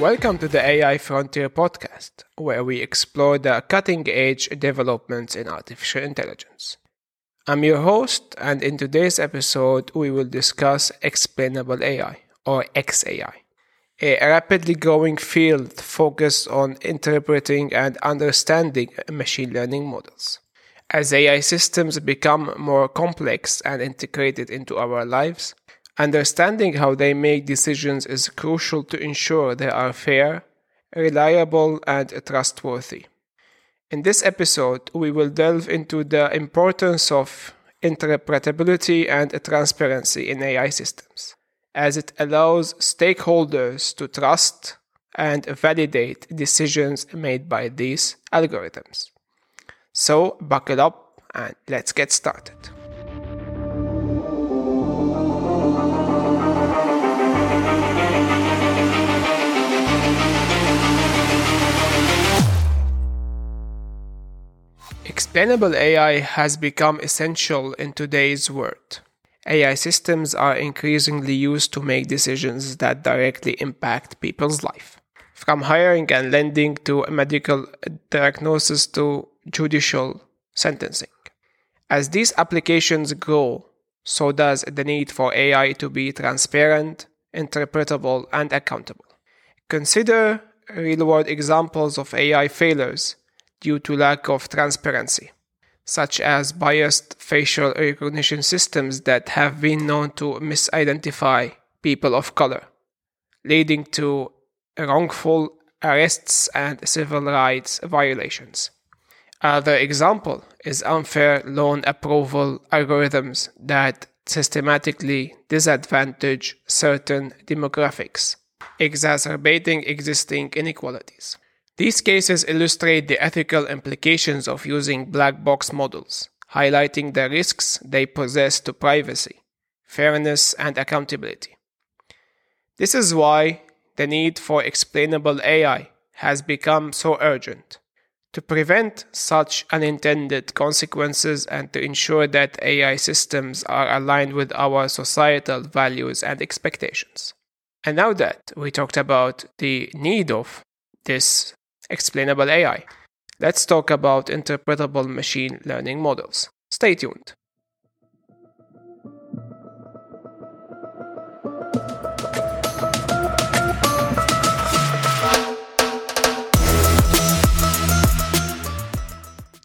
Welcome to the AI Frontier podcast, where we explore the cutting edge developments in artificial intelligence. I'm your host, and in today's episode, we will discuss explainable AI, or XAI, a rapidly growing field focused on interpreting and understanding machine learning models. As AI systems become more complex and integrated into our lives, Understanding how they make decisions is crucial to ensure they are fair, reliable, and trustworthy. In this episode, we will delve into the importance of interpretability and transparency in AI systems, as it allows stakeholders to trust and validate decisions made by these algorithms. So, buckle up and let's get started. Explainable AI has become essential in today's world. AI systems are increasingly used to make decisions that directly impact people's life. From hiring and lending to medical diagnosis to judicial sentencing. As these applications grow, so does the need for AI to be transparent, interpretable, and accountable. Consider real world examples of AI failures due to lack of transparency, such as biased facial recognition systems that have been known to misidentify people of color, leading to wrongful arrests and civil rights violations. Another example is unfair loan approval algorithms that systematically disadvantage certain demographics, exacerbating existing inequalities. These cases illustrate the ethical implications of using black box models, highlighting the risks they possess to privacy, fairness, and accountability. This is why the need for explainable AI has become so urgent to prevent such unintended consequences and to ensure that AI systems are aligned with our societal values and expectations. And now that we talked about the need of this explainable AI. Let's talk about interpretable machine learning models. Stay tuned.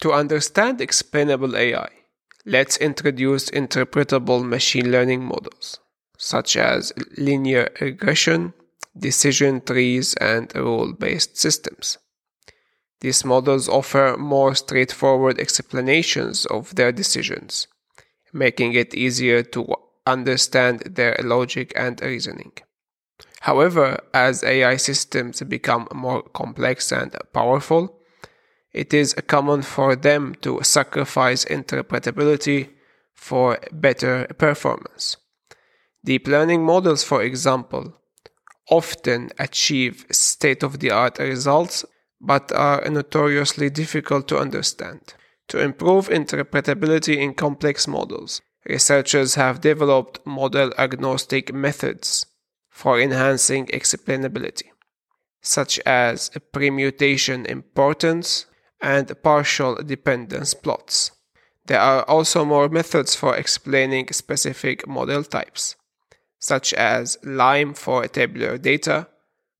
To understand explainable AI, let's introduce interpretable machine learning models, such as linear regression, decision trees, and rule based systems. These models offer more straightforward explanations of their decisions, making it easier to understand their logic and reasoning. However, as AI systems become more complex and powerful, it is common for them to sacrifice interpretability for better performance. Deep learning models, for example, often achieve state of the art results but are notoriously difficult to understand. To improve interpretability in complex models, researchers have developed model agnostic methods for enhancing explainability, such as permutation importance and partial dependence plots. There are also more methods for explaining specific model types, such as LIME for tabular data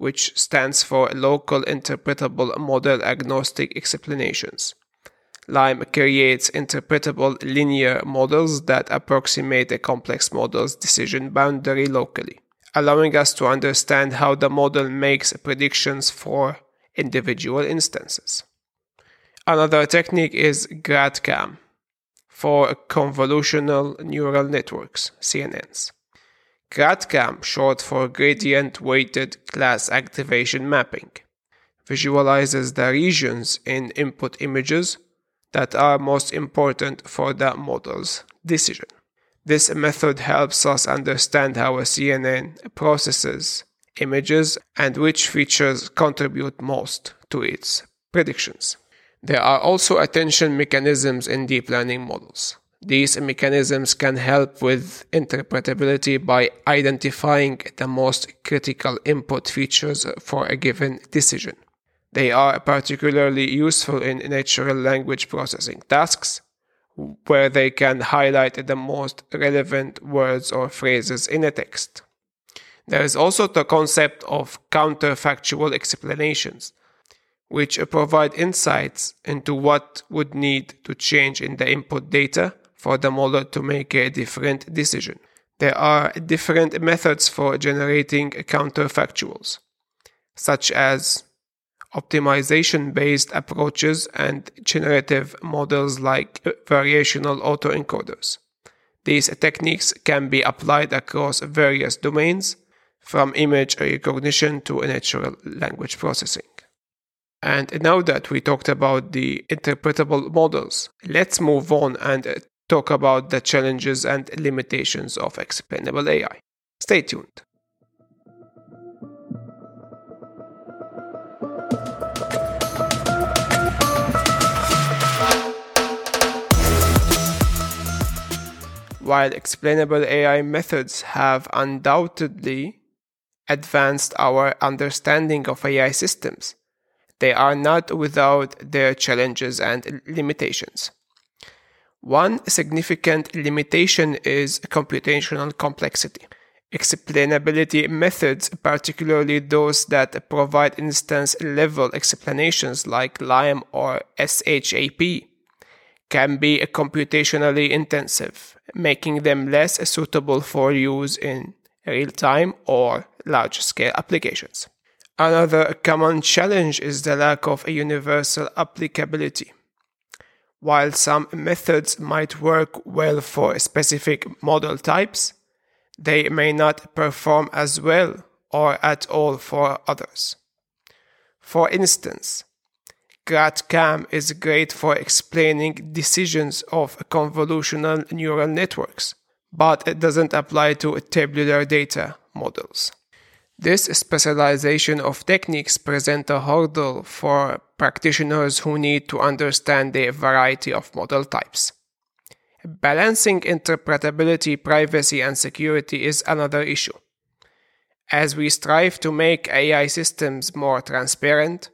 which stands for Local Interpretable Model Agnostic Explanations. LIME creates interpretable linear models that approximate a complex model's decision boundary locally, allowing us to understand how the model makes predictions for individual instances. Another technique is GradCam for convolutional neural networks, CNNs. GradCam, short for Gradient Weighted Class Activation Mapping, visualizes the regions in input images that are most important for the model's decision. This method helps us understand how a CNN processes images and which features contribute most to its predictions. There are also attention mechanisms in deep learning models These mechanisms can help with interpretability by identifying the most critical input features for a given decision. They are particularly useful in natural language processing tasks, where they can highlight the most relevant words or phrases in a text. There is also the concept of counterfactual explanations, which provide insights into what would need to change in the input data for the model to make a different decision. There are different methods for generating counterfactuals, such as optimization based approaches and generative models like variational autoencoders. These techniques can be applied across various domains, from image recognition to natural language processing. And now that we talked about the interpretable models, let's move on and talk about the challenges and limitations of explainable AI. Stay tuned. While explainable AI methods have undoubtedly advanced our understanding of AI systems, they are not without their challenges and limitations. One significant limitation is computational complexity. Explainability methods, particularly those that provide instance level explanations like LIME or SHAP, can be computationally intensive, making them less suitable for use in real time or large scale applications. Another common challenge is the lack of a universal applicability. While some methods might work well for specific model types, they may not perform as well or at all for others. For instance, GradCam is great for explaining decisions of convolutional neural networks, but it doesn't apply to tabular data models. This specialization of techniques present a hurdle for practitioners who need to understand the variety of model types. Balancing interpretability, privacy, and security is another issue. As we strive to make AI systems more transparent,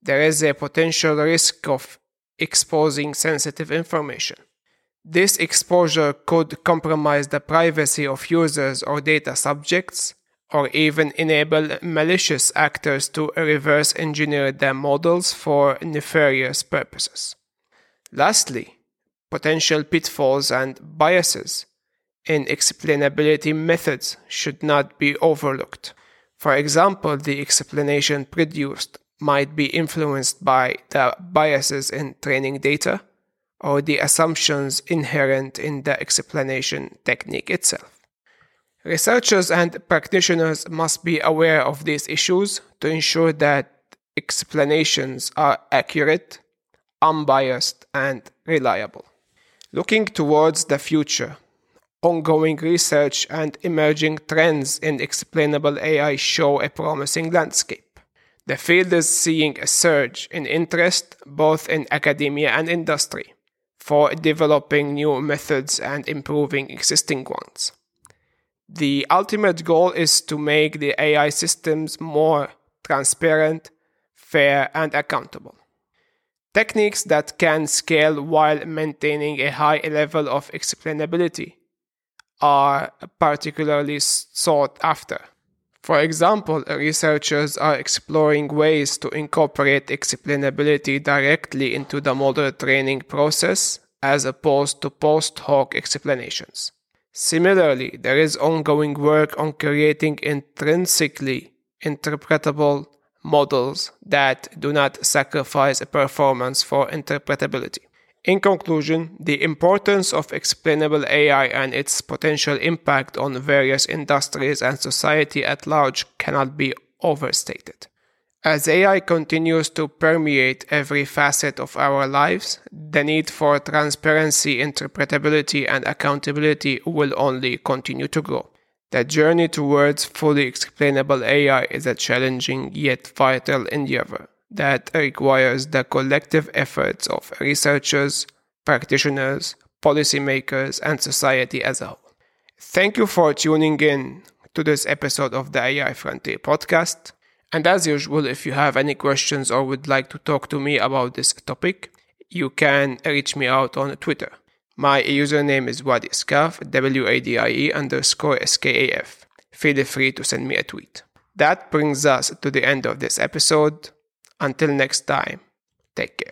there is a potential risk of exposing sensitive information. This exposure could compromise the privacy of users or data subjects, or even enable malicious actors to reverse engineer their models for nefarious purposes. Lastly, potential pitfalls and biases in explainability methods should not be overlooked. For example, the explanation produced might be influenced by the biases in training data or the assumptions inherent in the explanation technique itself. Researchers and practitioners must be aware of these issues to ensure that explanations are accurate, unbiased, and reliable. Looking towards the future, ongoing research and emerging trends in explainable AI show a promising landscape. The field is seeing a surge in interest both in academia and industry for developing new methods and improving existing ones. The ultimate goal is to make the AI systems more transparent, fair, and accountable. Techniques that can scale while maintaining a high level of explainability are particularly sought after. For example, researchers are exploring ways to incorporate explainability directly into the model training process as opposed to post hoc explanations. Similarly, there is ongoing work on creating intrinsically interpretable models that do not sacrifice performance for interpretability. In conclusion, the importance of explainable AI and its potential impact on various industries and society at large cannot be overstated. As AI continues to permeate every facet of our lives, the need for transparency, interpretability, and accountability will only continue to grow. The journey towards fully explainable AI is a challenging yet vital endeavor that requires the collective efforts of researchers, practitioners, policymakers, and society as a whole. Thank you for tuning in to this episode of the AI Frontier podcast. And as usual, if you have any questions or would like to talk to me about this topic, you can reach me out on Twitter. My username is Wadie Skaf, W-A-D-I-E underscore S-K-A-F. Feel free to send me a tweet. That brings us to the end of this episode. Until next time, take care.